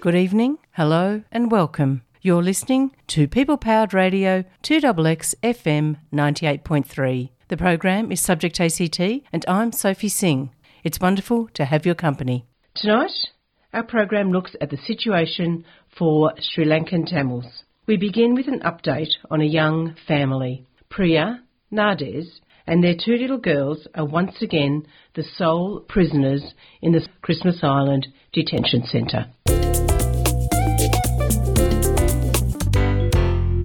Good evening, hello, and welcome. You're listening to People Powered Radio 2XX FM 98.3. The program is Subject ACT, and I'm Sophie Singh. It's wonderful to have your company. Tonight, our program looks at the situation for Sri Lankan Tamils. We begin with an update on a young family. Priya, Nades, and their two little girls are once again the sole prisoners in the Christmas Island detention centre.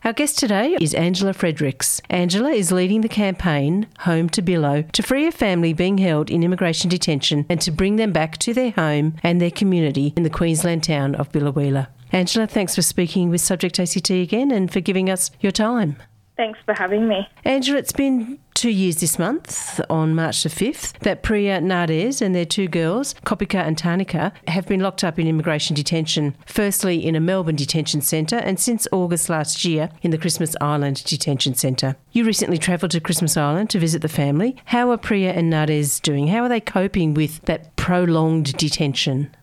Our guest today is Angela Fredericks. Angela is leading the campaign Home to Bilo to free a family being held in immigration detention and to bring them back to their home and their community in the Queensland town of Biloela. Angela, thanks for speaking with Subject ACT again and for giving us your time. Thanks for having me. Angela, it's been two years this month, on March the 5th, that Priya Nades and their two girls, Kopika and Tanika, have been locked up in immigration detention. Firstly, in a Melbourne detention centre, and since August last year, in the Christmas Island detention centre. You recently travelled to Christmas Island to visit the family. How are Priya and Nades doing? How are they coping with that prolonged detention?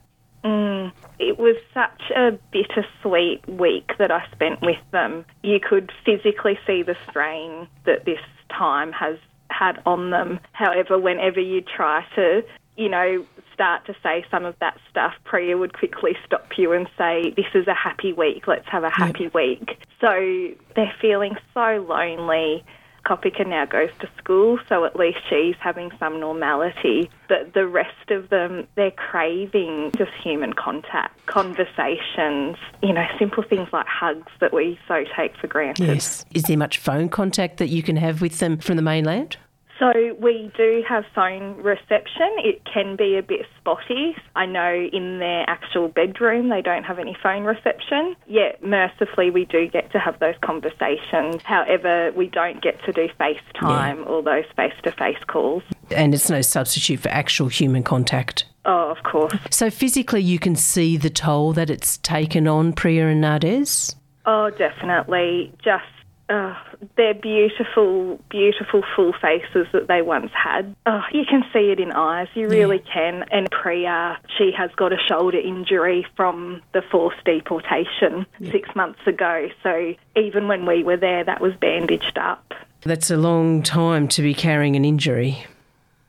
Mm, it was such a bittersweet week that I spent with them. You could physically see the strain that this time has had on them. However, whenever you try to, you know, start to say some of that stuff, Priya would quickly stop you and say, This is a happy week, let's have a happy yep. week. So they're feeling so lonely. Kopika now goes to school, so at least she's having some normality. But the rest of them, they're craving just human contact, conversations, you know, simple things like hugs that we so take for granted. Yes. Is there much phone contact that you can have with them from the mainland? So we do have phone reception. It can be a bit spotty. I know in their actual bedroom they don't have any phone reception. Yet mercifully we do get to have those conversations. However, we don't get to do FaceTime yeah. or those face-to-face calls. And it's no substitute for actual human contact. Oh, of course. So physically you can see the toll that it's taken on Priya and Nades? Oh, definitely. Just Oh, they're beautiful, beautiful full faces that they once had. Oh, you can see it in eyes, you really yeah. can. And Priya, she has got a shoulder injury from the forced deportation yeah. six months ago. So even when we were there, that was bandaged up. That's a long time to be carrying an injury.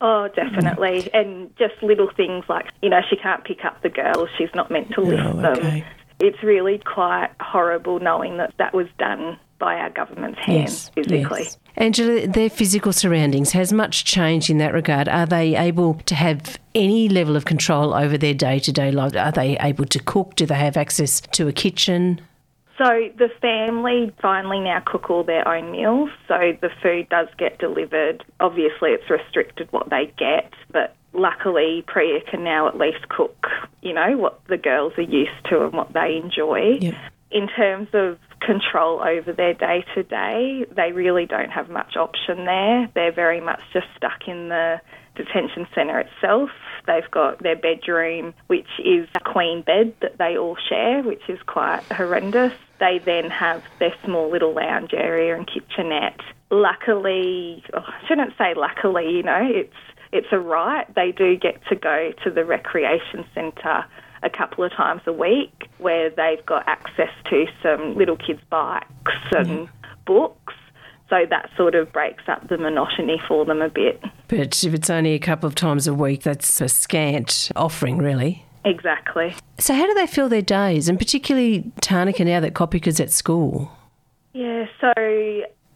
Oh, definitely. Mm. And just little things like, you know, she can't pick up the girls, she's not meant to lift oh, okay. them. It's really quite horrible knowing that that was done by our government's hands yes, physically. Yes. Angela, their physical surroundings, has much changed in that regard? Are they able to have any level of control over their day to day life? Are they able to cook? Do they have access to a kitchen? So the family finally now cook all their own meals. So the food does get delivered. Obviously, it's restricted what they get, but luckily Priya can now at least cook, you know, what the girls are used to and what they enjoy. Yep. In terms of control over their day to day. They really don't have much option there. They're very much just stuck in the detention centre itself. They've got their bedroom, which is a queen bed that they all share, which is quite horrendous. They then have their small little lounge area and kitchenette. Luckily, oh, I shouldn't say luckily, you know, it's it's a right. They do get to go to the recreation centre a couple of times a week where they've got access to some little kids' bikes and mm. books. So that sort of breaks up the monotony for them a bit. But if it's only a couple of times a week, that's a scant offering, really. Exactly. So, how do they fill their days, and particularly Tanika now that Kopika's at school? Yeah, so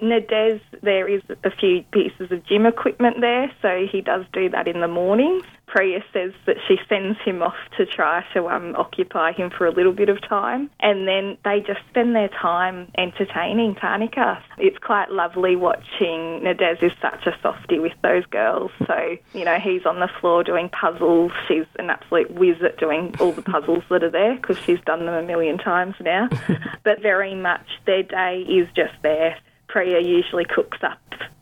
Nades, there is a few pieces of gym equipment there, so he does do that in the mornings. Priya says that she sends him off to try to um, occupy him for a little bit of time, and then they just spend their time entertaining Tanika. It's quite lovely watching. Nades is such a softie with those girls, so you know he's on the floor doing puzzles. She's an absolute whiz at doing all the puzzles that are there because she's done them a million times now. but very much their day is just there. Priya usually cooks up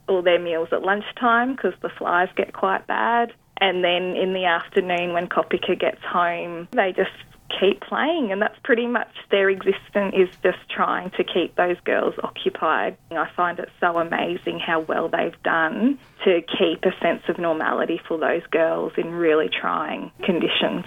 all their meals at lunchtime because the flies get quite bad. And then in the afternoon, when Kopika gets home, they just keep playing, and that's pretty much their existence is just trying to keep those girls occupied. I find it so amazing how well they've done to keep a sense of normality for those girls in really trying conditions.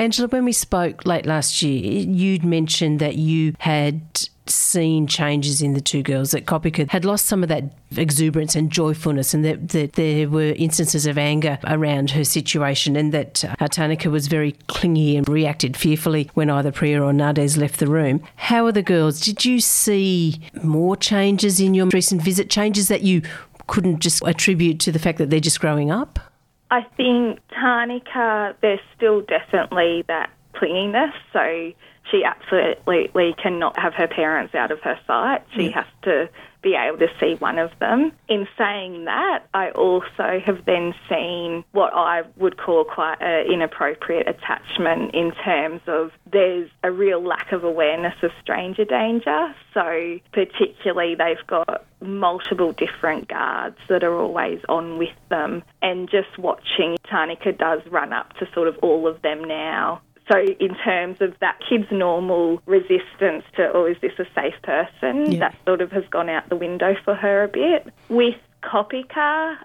Angela, when we spoke late last year, you'd mentioned that you had seen changes in the two girls, that Kopika had lost some of that exuberance and joyfulness, and that, that there were instances of anger around her situation, and that uh, Tanika was very clingy and reacted fearfully when either Priya or Nades left the room. How are the girls? Did you see more changes in your recent visit, changes that you couldn't just attribute to the fact that they're just growing up? I think Tanika, there's still definitely that clinginess. So she absolutely cannot have her parents out of her sight. She yeah. has to be able to see one of them. In saying that, I also have then seen what I would call quite an inappropriate attachment in terms of there's a real lack of awareness of stranger danger. So, particularly, they've got multiple different guards that are always on with them, and just watching Tanika does run up to sort of all of them now so, in terms of that kid's normal resistance to, oh, is this a safe person, yeah. that sort of has gone out the window for her a bit. With Kopika,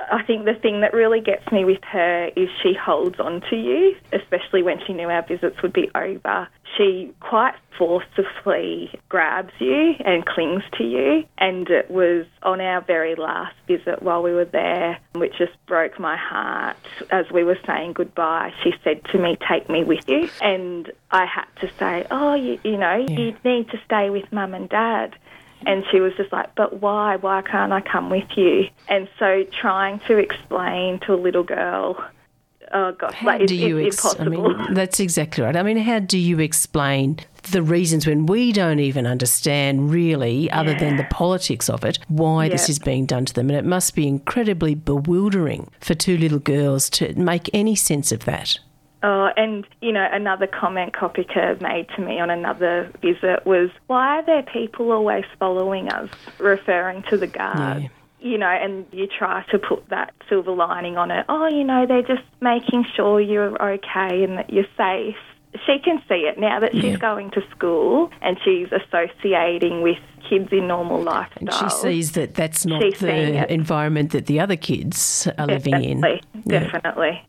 I think the thing that really gets me with her is she holds on to you, especially when she knew our visits would be over. She quite forcefully grabs you and clings to you. And it was on our very last visit while we were there, which just broke my heart. As we were saying goodbye, she said to me, Take me with you. And I had to say, Oh, you, you know, yeah. you need to stay with mum and dad. And she was just like, but why? Why can't I come with you? And so trying to explain to a little girl, oh gosh, how like, do it's, you ex- impossible. I mean, that's exactly right. I mean, how do you explain the reasons when we don't even understand really, other yeah. than the politics of it, why yeah. this is being done to them? And it must be incredibly bewildering for two little girls to make any sense of that. Oh, and you know, another comment Kopika made to me on another visit was, "Why are there people always following us?" Referring to the guard. Yeah. You know, and you try to put that silver lining on it. Oh, you know, they're just making sure you're okay and that you're safe. She can see it now that she's yeah. going to school and she's associating with kids in normal lifestyles. And she sees that that's not she's the environment that the other kids are definitely, living in. Definitely. Yeah.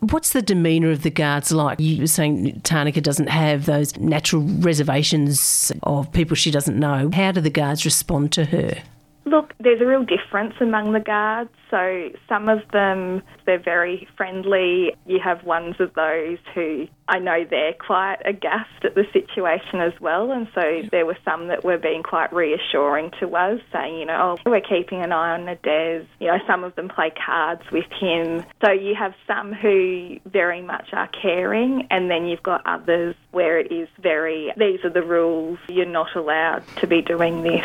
What's the demeanour of the guards like? You were saying Tanika doesn't have those natural reservations of people she doesn't know. How do the guards respond to her? Look, there's a real difference among the guards. So some of them, they're very friendly. You have ones of those who I know they're quite aghast at the situation as well. And so there were some that were being quite reassuring to us, saying, you know, oh, we're keeping an eye on Nades. You know, some of them play cards with him. So you have some who very much are caring, and then you've got others where it is very, these are the rules, you're not allowed to be doing this.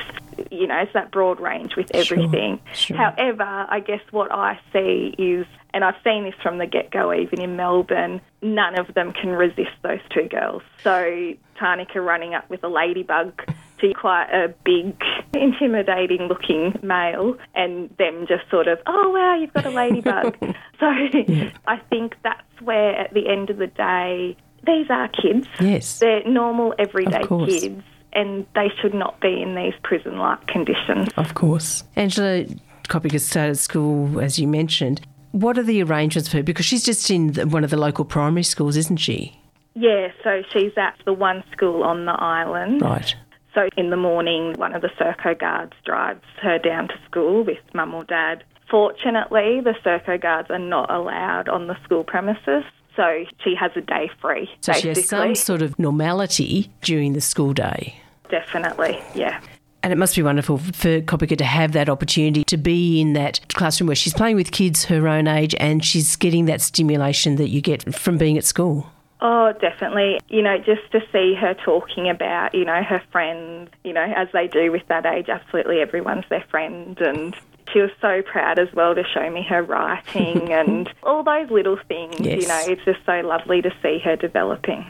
You know, it's that broad range with everything. Sure, sure. However, I guess what I see is, and I've seen this from the get go even in Melbourne, none of them can resist those two girls. So Tanika running up with a ladybug to quite a big, intimidating looking male, and them just sort of, oh wow, you've got a ladybug. so yeah. I think that's where, at the end of the day, these are kids. Yes. They're normal, everyday kids and they should not be in these prison like conditions. Of course. Angela, Kopika started school, as you mentioned. What are the arrangements for her? Because she's just in one of the local primary schools, isn't she? Yeah, so she's at the one school on the island. Right. So in the morning, one of the Serco guards drives her down to school with mum or dad. Fortunately, the Serco guards are not allowed on the school premises, so she has a day free. So basically. she has some sort of normality during the school day. Definitely, yeah. And it must be wonderful for Kopika to have that opportunity to be in that classroom where she's playing with kids her own age and she's getting that stimulation that you get from being at school. Oh, definitely. You know, just to see her talking about, you know, her friends, you know, as they do with that age, absolutely everyone's their friend. And she was so proud as well to show me her writing and all those little things. Yes. You know, it's just so lovely to see her developing.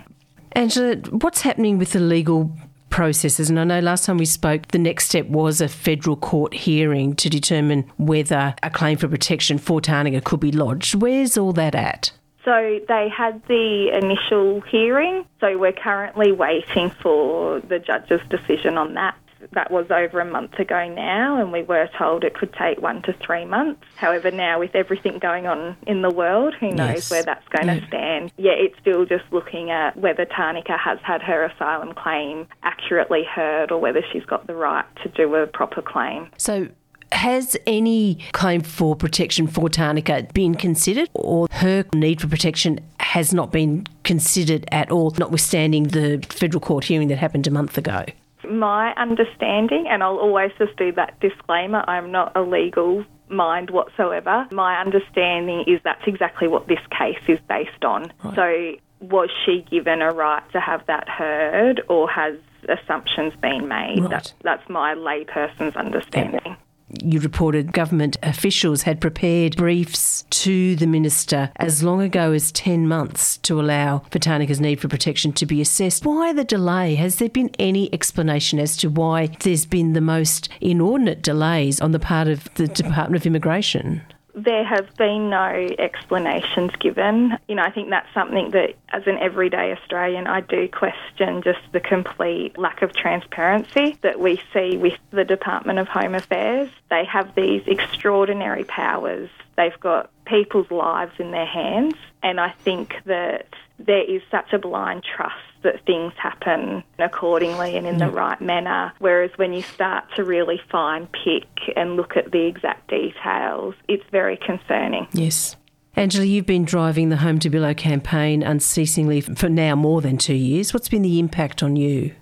Angela, what's happening with the legal processes. And I know last time we spoke, the next step was a federal court hearing to determine whether a claim for protection for Tanika could be lodged. Where's all that at? So they had the initial hearing, so we're currently waiting for the judge's decision on that. That was over a month ago now, and we were told it could take one to three months. However, now with everything going on in the world, who knows Yes. where that's going Yeah. to stand? Yeah, it's still just looking at whether Tarnika has had her asylum claim accurately heard or whether she's got the right to do a proper claim. So, has any claim for protection for Tarnika been considered, or her need for protection has not been considered at all, notwithstanding the federal court hearing that happened a month ago? My understanding, and I'll always just do that disclaimer, I'm not a legal mind whatsoever. My understanding is that's exactly what this case is based on. So, was she given a right to have that heard, or has assumptions been made? Right. That, that's my layperson's understanding. You reported government officials had prepared briefs to the minister as long ago as 10 months to allow for need for protection to be assessed. Why the delay? Has there been any explanation as to why there's been the most inordinate delays on the part of the Department of Immigration? There have been no explanations given. You know, I think that's something that, as an everyday Australian, I do question just the complete lack of transparency that we see with the Department of Home Affairs. They have these extraordinary powers. They've got people's lives in their hands, and I think that there is such a blind trust that things happen accordingly and in the mm. right manner. Whereas when you start to really fine pick and look at the exact details, it's very concerning. Yes. Angela, you've been driving the Home to Bilo campaign unceasingly for now more than two years. What's been the impact on you?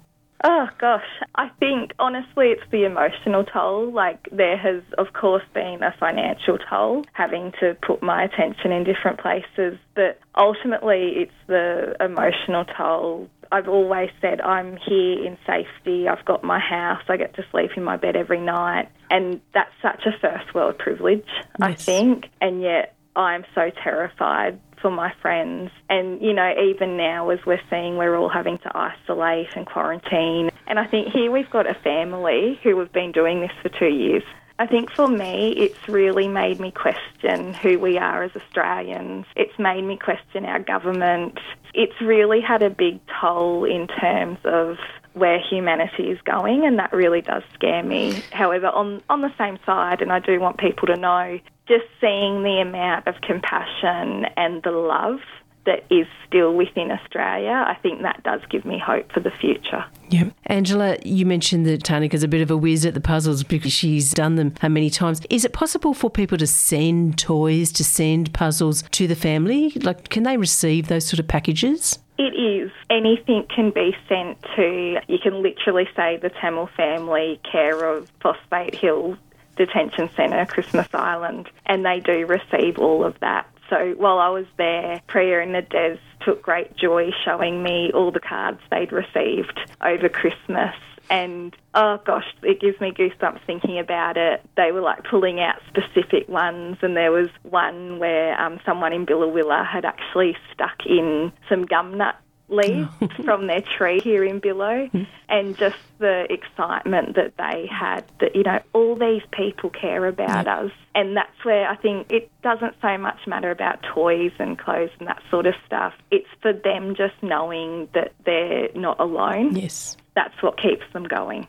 Oh gosh, I think honestly it's the emotional toll. Like there has of course been a financial toll having to put my attention in different places, but ultimately it's the emotional toll. I've always said I'm here in safety. I've got my house. I get to sleep in my bed every night, and that's such a first world privilege, I think. And yet I'm so terrified for my friends. And, you know, even now, as we're seeing, we're all having to isolate and quarantine. And I think here we've got a family who have been doing this for two years. I think for me, it's really made me question who we are as Australians. It's made me question our government. It's really had a big toll in terms of where humanity is going, and that really does scare me. However, on, on the same side, and I do want people to know, just seeing the amount of compassion and the love that is still within Australia, I think that does give me hope for the future. Yeah. Angela, you mentioned that Tarnika's a bit of a whiz at the puzzles because she's done them many times. Is it possible for people to send toys, to send puzzles to the family? Like, can they receive those sort of packages? It is. Anything can be sent to, you can literally say the Tamil family care of Phosphate Hill Detention Centre, Christmas Island, and they do receive all of that. So while I was there, Priya and Nades took great joy showing me all the cards they'd received over Christmas. And oh gosh, it gives me goosebumps thinking about it. They were like pulling out specific ones, and there was one where um, someone in Biloela had actually stuck in some gum nut leaves oh. from their tree here in Bilo, and just the excitement that they had that, you know, all these people care about us. And that's where I think it doesn't so much matter about toys and clothes and that sort of stuff. It's for them just knowing that they're not alone. Yes. That's what keeps them going.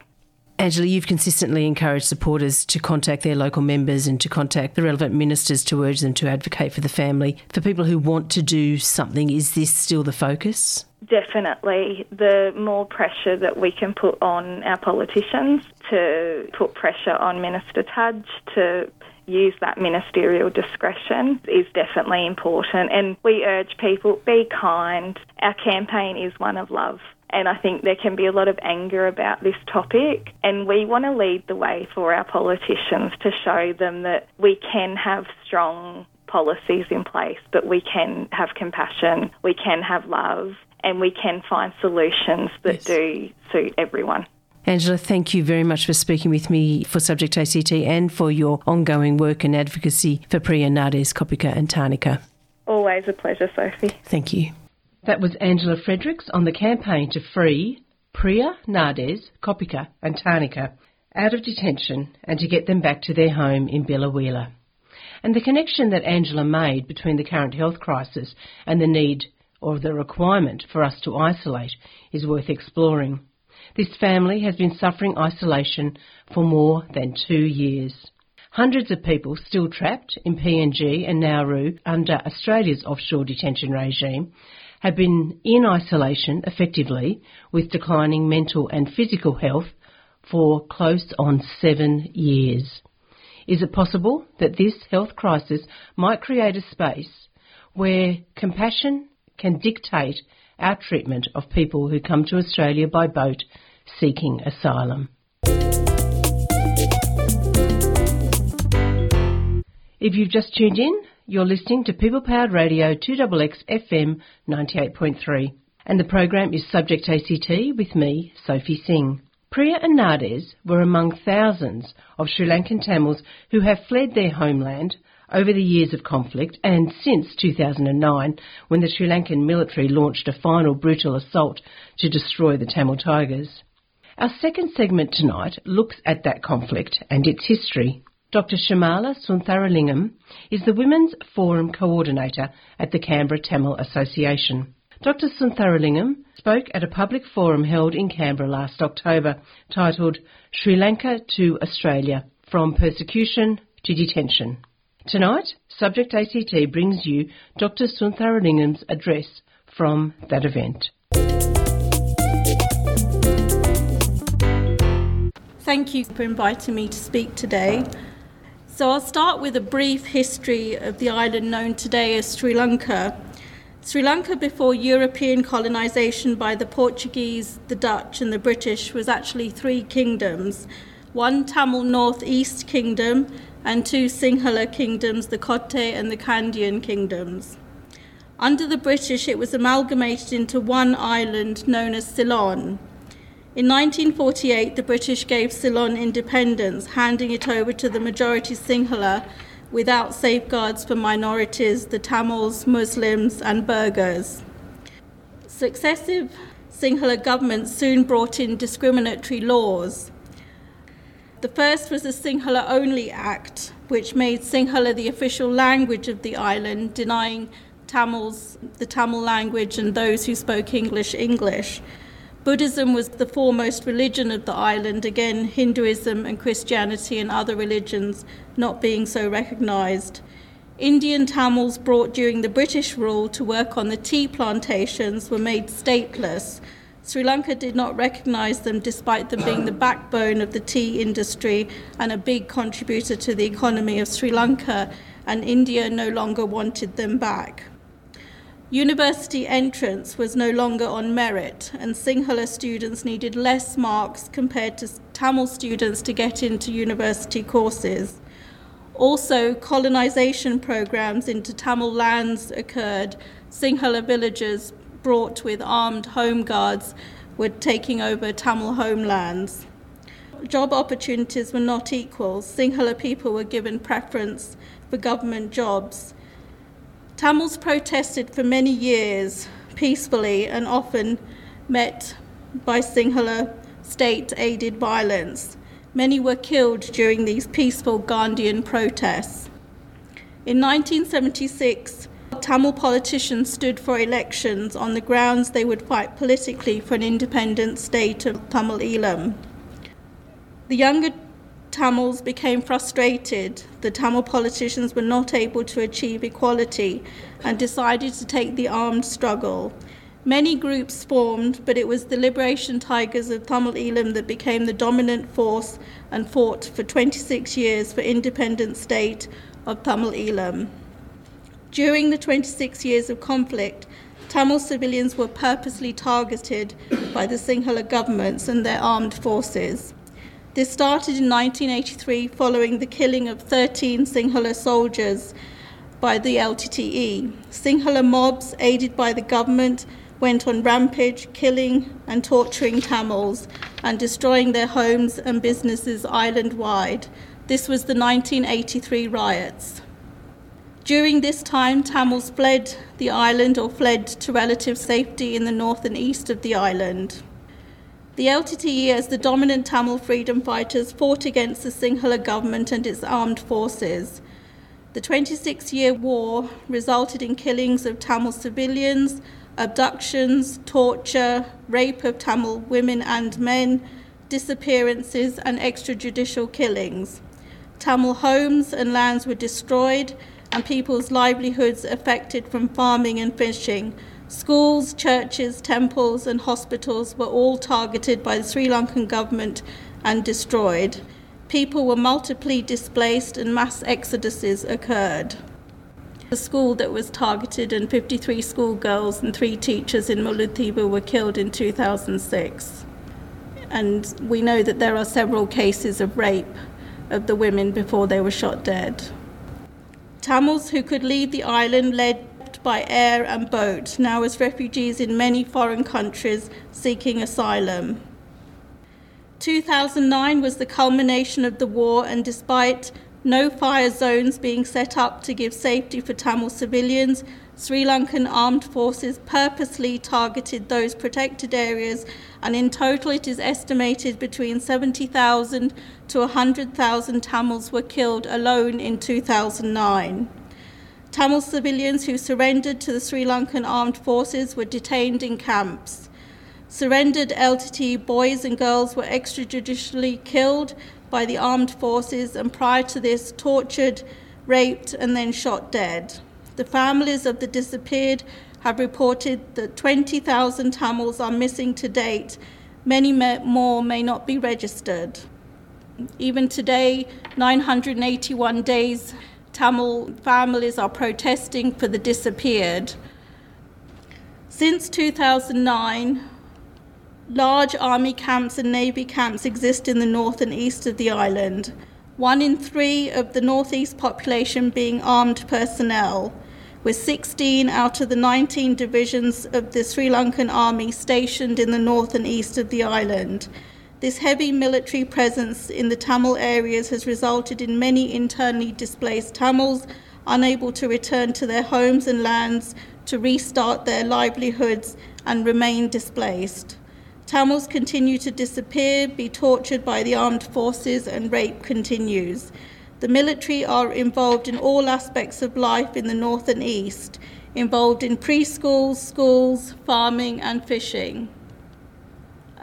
Angela, you've consistently encouraged supporters to contact their local members and to contact the relevant ministers to urge them to advocate for the family. For people who want to do something, is this still the focus? Definitely. The more pressure that we can put on our politicians to put pressure on Minister Tudge to use that ministerial discretion is definitely important. And we urge people be kind. Our campaign is one of love. And I think there can be a lot of anger about this topic. And we want to lead the way for our politicians to show them that we can have strong policies in place, but we can have compassion, we can have love, and we can find solutions that Yes. do suit everyone. Angela, thank you very much for speaking with me for Subject ACT and for your ongoing work and advocacy for Priya Nades, Kopika and Tarnika. Always a pleasure, Sophie. Thank you. That was Angela Fredericks on the campaign to free Priya Nades, Kopika and Tarnika out of detention and to get them back to their home in Biloela. And the connection that Angela made between the current health crisis and the need or the requirement for us to isolate is worth exploring. This family has been suffering isolation for more than two years. Hundreds of people still trapped in PNG and Nauru under Australia's offshore detention regime have been in isolation effectively with declining mental and physical health for close on seven years. Is it possible that this health crisis might create a space where compassion can dictate our treatment of people who come to Australia by boat seeking asylum? If you've just tuned in, you're listening to People Powered Radio 2XX FM 98.3 and the program is Subject ACT with me, Sophie Singh. Priya and Nades were among thousands of Sri Lankan Tamils who have fled their homeland over the years of conflict and since 2009 when the Sri Lankan military launched a final brutal assault to destroy the Tamil Tigers. Our second segment tonight looks at that conflict and its history. Dr. Shamala Suntharalingam is the Women's Forum Coordinator at the Canberra Tamil Association. Dr. Suntharalingam spoke at a public forum held in Canberra last October titled Sri Lanka to Australia From Persecution to Detention. Tonight, Subject ACT brings you Dr. Suntharalingam's address from that event. Thank you for inviting me to speak today. So, I'll start with a brief history of the island known today as Sri Lanka Sri Lanka, before European colonisation by the Portuguese, the Dutch, and the British, was actually three kingdoms one Tamil North East Kingdom and two Sinhala kingdoms, the Kotte and the Kandyan kingdoms. Under the British, it was amalgamated into one island known as Ceylon. In 1948, the British gave Ceylon independence, handing it over to the majority Sinhala without safeguards for minorities, the Tamils, Muslims, and Burghers. Successive Sinhala governments soon brought in discriminatory laws. The first was the Sinhala Only Act, which made Sinhala the official language of the island, denying Tamils the Tamil language and those who spoke English English. Buddhism was the foremost religion of the island, again, Hinduism and Christianity and other religions not being so recognized. Indian Tamils brought during the British rule to work on the tea plantations were made stateless. Sri Lanka did not recognize them despite them being the backbone of the tea industry and a big contributor to the economy of Sri Lanka, and India no longer wanted them back. University entrance was no longer on merit, and Sinhala students needed less marks compared to Tamil students to get into university courses. Also, colonization programs into Tamil lands occurred. Sinhala villagers brought with armed home guards were taking over Tamil homelands. Job opportunities were not equal. Sinhala people were given preference for government jobs. Tamils protested for many years peacefully and often met by Sinhala state aided violence. Many were killed during these peaceful Gandhian protests. In 1976, Tamil politicians stood for elections on the grounds they would fight politically for an independent state of Tamil Eelam. The younger Tamils became frustrated. The Tamil politicians were not able to achieve equality and decided to take the armed struggle. Many groups formed, but it was the Liberation Tigers of Tamil Eelam that became the dominant force and fought for 26 years for independent state of Tamil Eelam. During the 26 years of conflict, Tamil civilians were purposely targeted by the Sinhala governments and their armed forces. This started in 1983 following the killing of 13 Sinhala soldiers by the LTTE. Sinhala mobs, aided by the government, went on rampage, killing and torturing Tamils and destroying their homes and businesses island wide. This was the 1983 riots. During this time, Tamils fled the island or fled to relative safety in the north and east of the island. The LTTE, as the dominant Tamil freedom fighters, fought against the Sinhala government and its armed forces. The 26 year war resulted in killings of Tamil civilians, abductions, torture, rape of Tamil women and men, disappearances, and extrajudicial killings. Tamil homes and lands were destroyed, and people's livelihoods affected from farming and fishing. Schools, churches, temples, and hospitals were all targeted by the Sri Lankan government and destroyed. People were multiply displaced, and mass exoduses occurred. The school that was targeted, and 53 schoolgirls and three teachers in Mullaitivu were killed in 2006. And we know that there are several cases of rape of the women before they were shot dead. Tamils who could leave the island led by air and boat, now as refugees in many foreign countries seeking asylum. 2009 was the culmination of the war, and despite no fire zones being set up to give safety for Tamil civilians, Sri Lankan armed forces purposely targeted those protected areas, and in total, it is estimated between 70,000 to 100,000 Tamils were killed alone in 2009. Tamil civilians who surrendered to the Sri Lankan armed forces were detained in camps. Surrendered LTT boys and girls were extrajudicially killed by the armed forces and prior to this tortured, raped, and then shot dead. The families of the disappeared have reported that 20,000 Tamils are missing to date. Many more may not be registered. Even today, 981 days, Tamil families are protesting for the disappeared. Since 2009, large army camps and navy camps exist in the north and east of the island. One in three of the northeast population being armed personnel, with 16 out of the 19 divisions of the Sri Lankan army stationed in the north and east of the island. This heavy military presence in the Tamil areas has resulted in many internally displaced Tamils unable to return to their homes and lands to restart their livelihoods and remain displaced. Tamils continue to disappear, be tortured by the armed forces, and rape continues. The military are involved in all aspects of life in the north and east, involved in preschools, schools, farming, and fishing.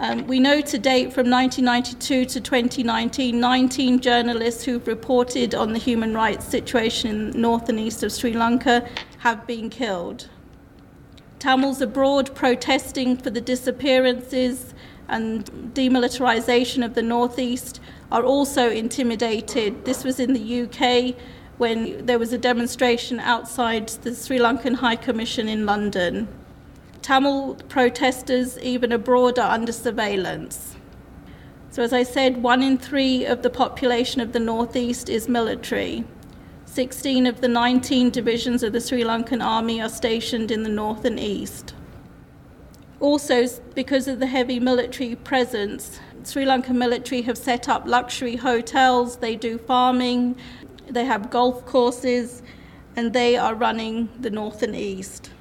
Um, we know to date from 1992 to 2019, 19 journalists who've reported on the human rights situation in north and east of Sri Lanka have been killed. Tamils abroad protesting for the disappearances and demilitarisation of the northeast are also intimidated. This was in the UK when there was a demonstration outside the Sri Lankan High Commission in London. Tamil protesters, even abroad, are under surveillance. So, as I said, one in three of the population of the northeast is military. 16 of the 19 divisions of the Sri Lankan army are stationed in the north and east. Also, because of the heavy military presence, Sri Lankan military have set up luxury hotels, they do farming, they have golf courses, and they are running the north and east.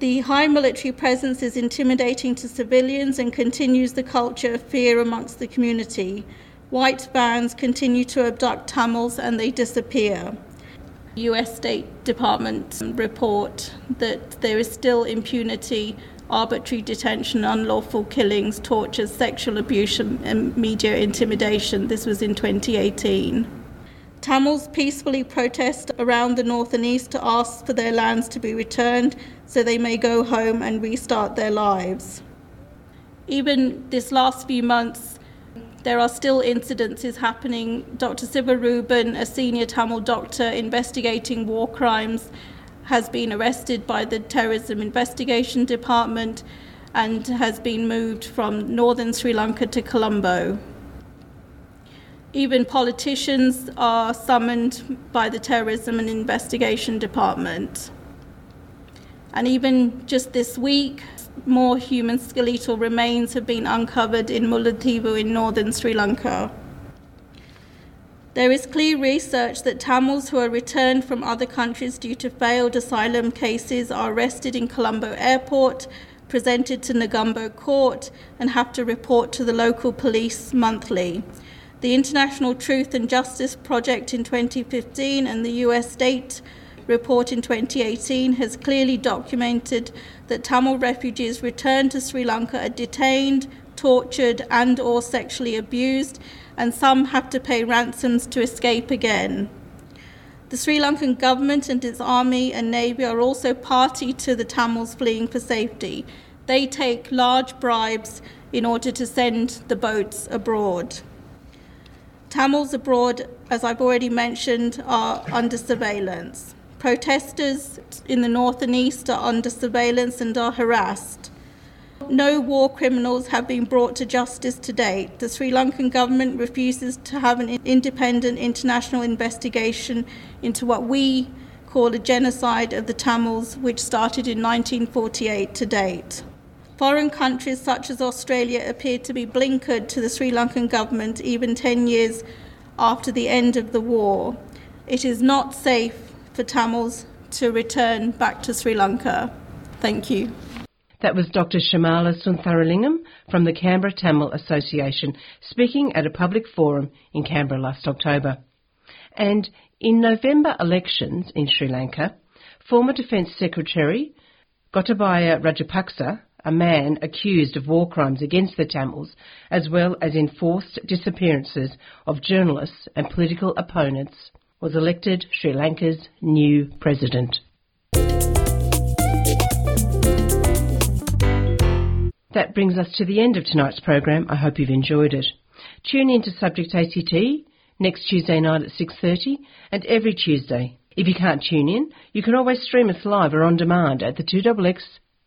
The high military presence is intimidating to civilians and continues the culture of fear amongst the community. White bands continue to abduct Tamils and they disappear. US State Department report that there is still impunity, arbitrary detention, unlawful killings, tortures, sexual abuse, and media intimidation. This was in 2018. Tamils peacefully protest around the north and east to ask for their lands to be returned so they may go home and restart their lives. Even this last few months, there are still incidences happening. Dr. Siva Ruben, a senior Tamil doctor investigating war crimes, has been arrested by the Terrorism Investigation Department and has been moved from northern Sri Lanka to Colombo. Even politicians are summoned by the Terrorism and Investigation Department. And even just this week, more human skeletal remains have been uncovered in Mullaitivu in northern Sri Lanka. There is clear research that Tamils who are returned from other countries due to failed asylum cases are arrested in Colombo airport, presented to Negombo court, and have to report to the local police monthly. The International Truth and Justice Project in 2015 and the US State report in 2018 has clearly documented that Tamil refugees returned to Sri Lanka are detained, tortured and or sexually abused and some have to pay ransoms to escape again. The Sri Lankan government and its army and navy are also party to the Tamils fleeing for safety. They take large bribes in order to send the boats abroad. Tamils abroad, as I've already mentioned, are under surveillance. Protesters in the north and east are under surveillance and are harassed. No war criminals have been brought to justice to date. The Sri Lankan government refuses to have an independent international investigation into what we call a genocide of the Tamils, which started in 1948 to date. Foreign countries such as Australia appear to be blinkered to the Sri Lankan government even 10 years after the end of the war. It is not safe for Tamils to return back to Sri Lanka. Thank you. That was Dr. Shamala Suntharalingam from the Canberra Tamil Association speaking at a public forum in Canberra last October. And in November elections in Sri Lanka, former Defence Secretary Gotabaya Rajapaksa, a man accused of war crimes against the Tamils, as well as enforced disappearances of journalists and political opponents, was elected Sri Lanka's new president. That brings us to the end of tonight's program. I hope you've enjoyed it. Tune in to Subject ACT next Tuesday night at 6:30 and every Tuesday. If you can't tune in, you can always stream us live or on demand at the 2XX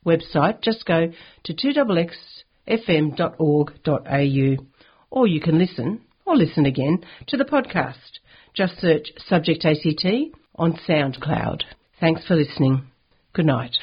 website. Just go to 2xxfm.org.au or you can listen or listen again to the podcast. Just search Subject ACT on SoundCloud. Thanks for listening. Good night.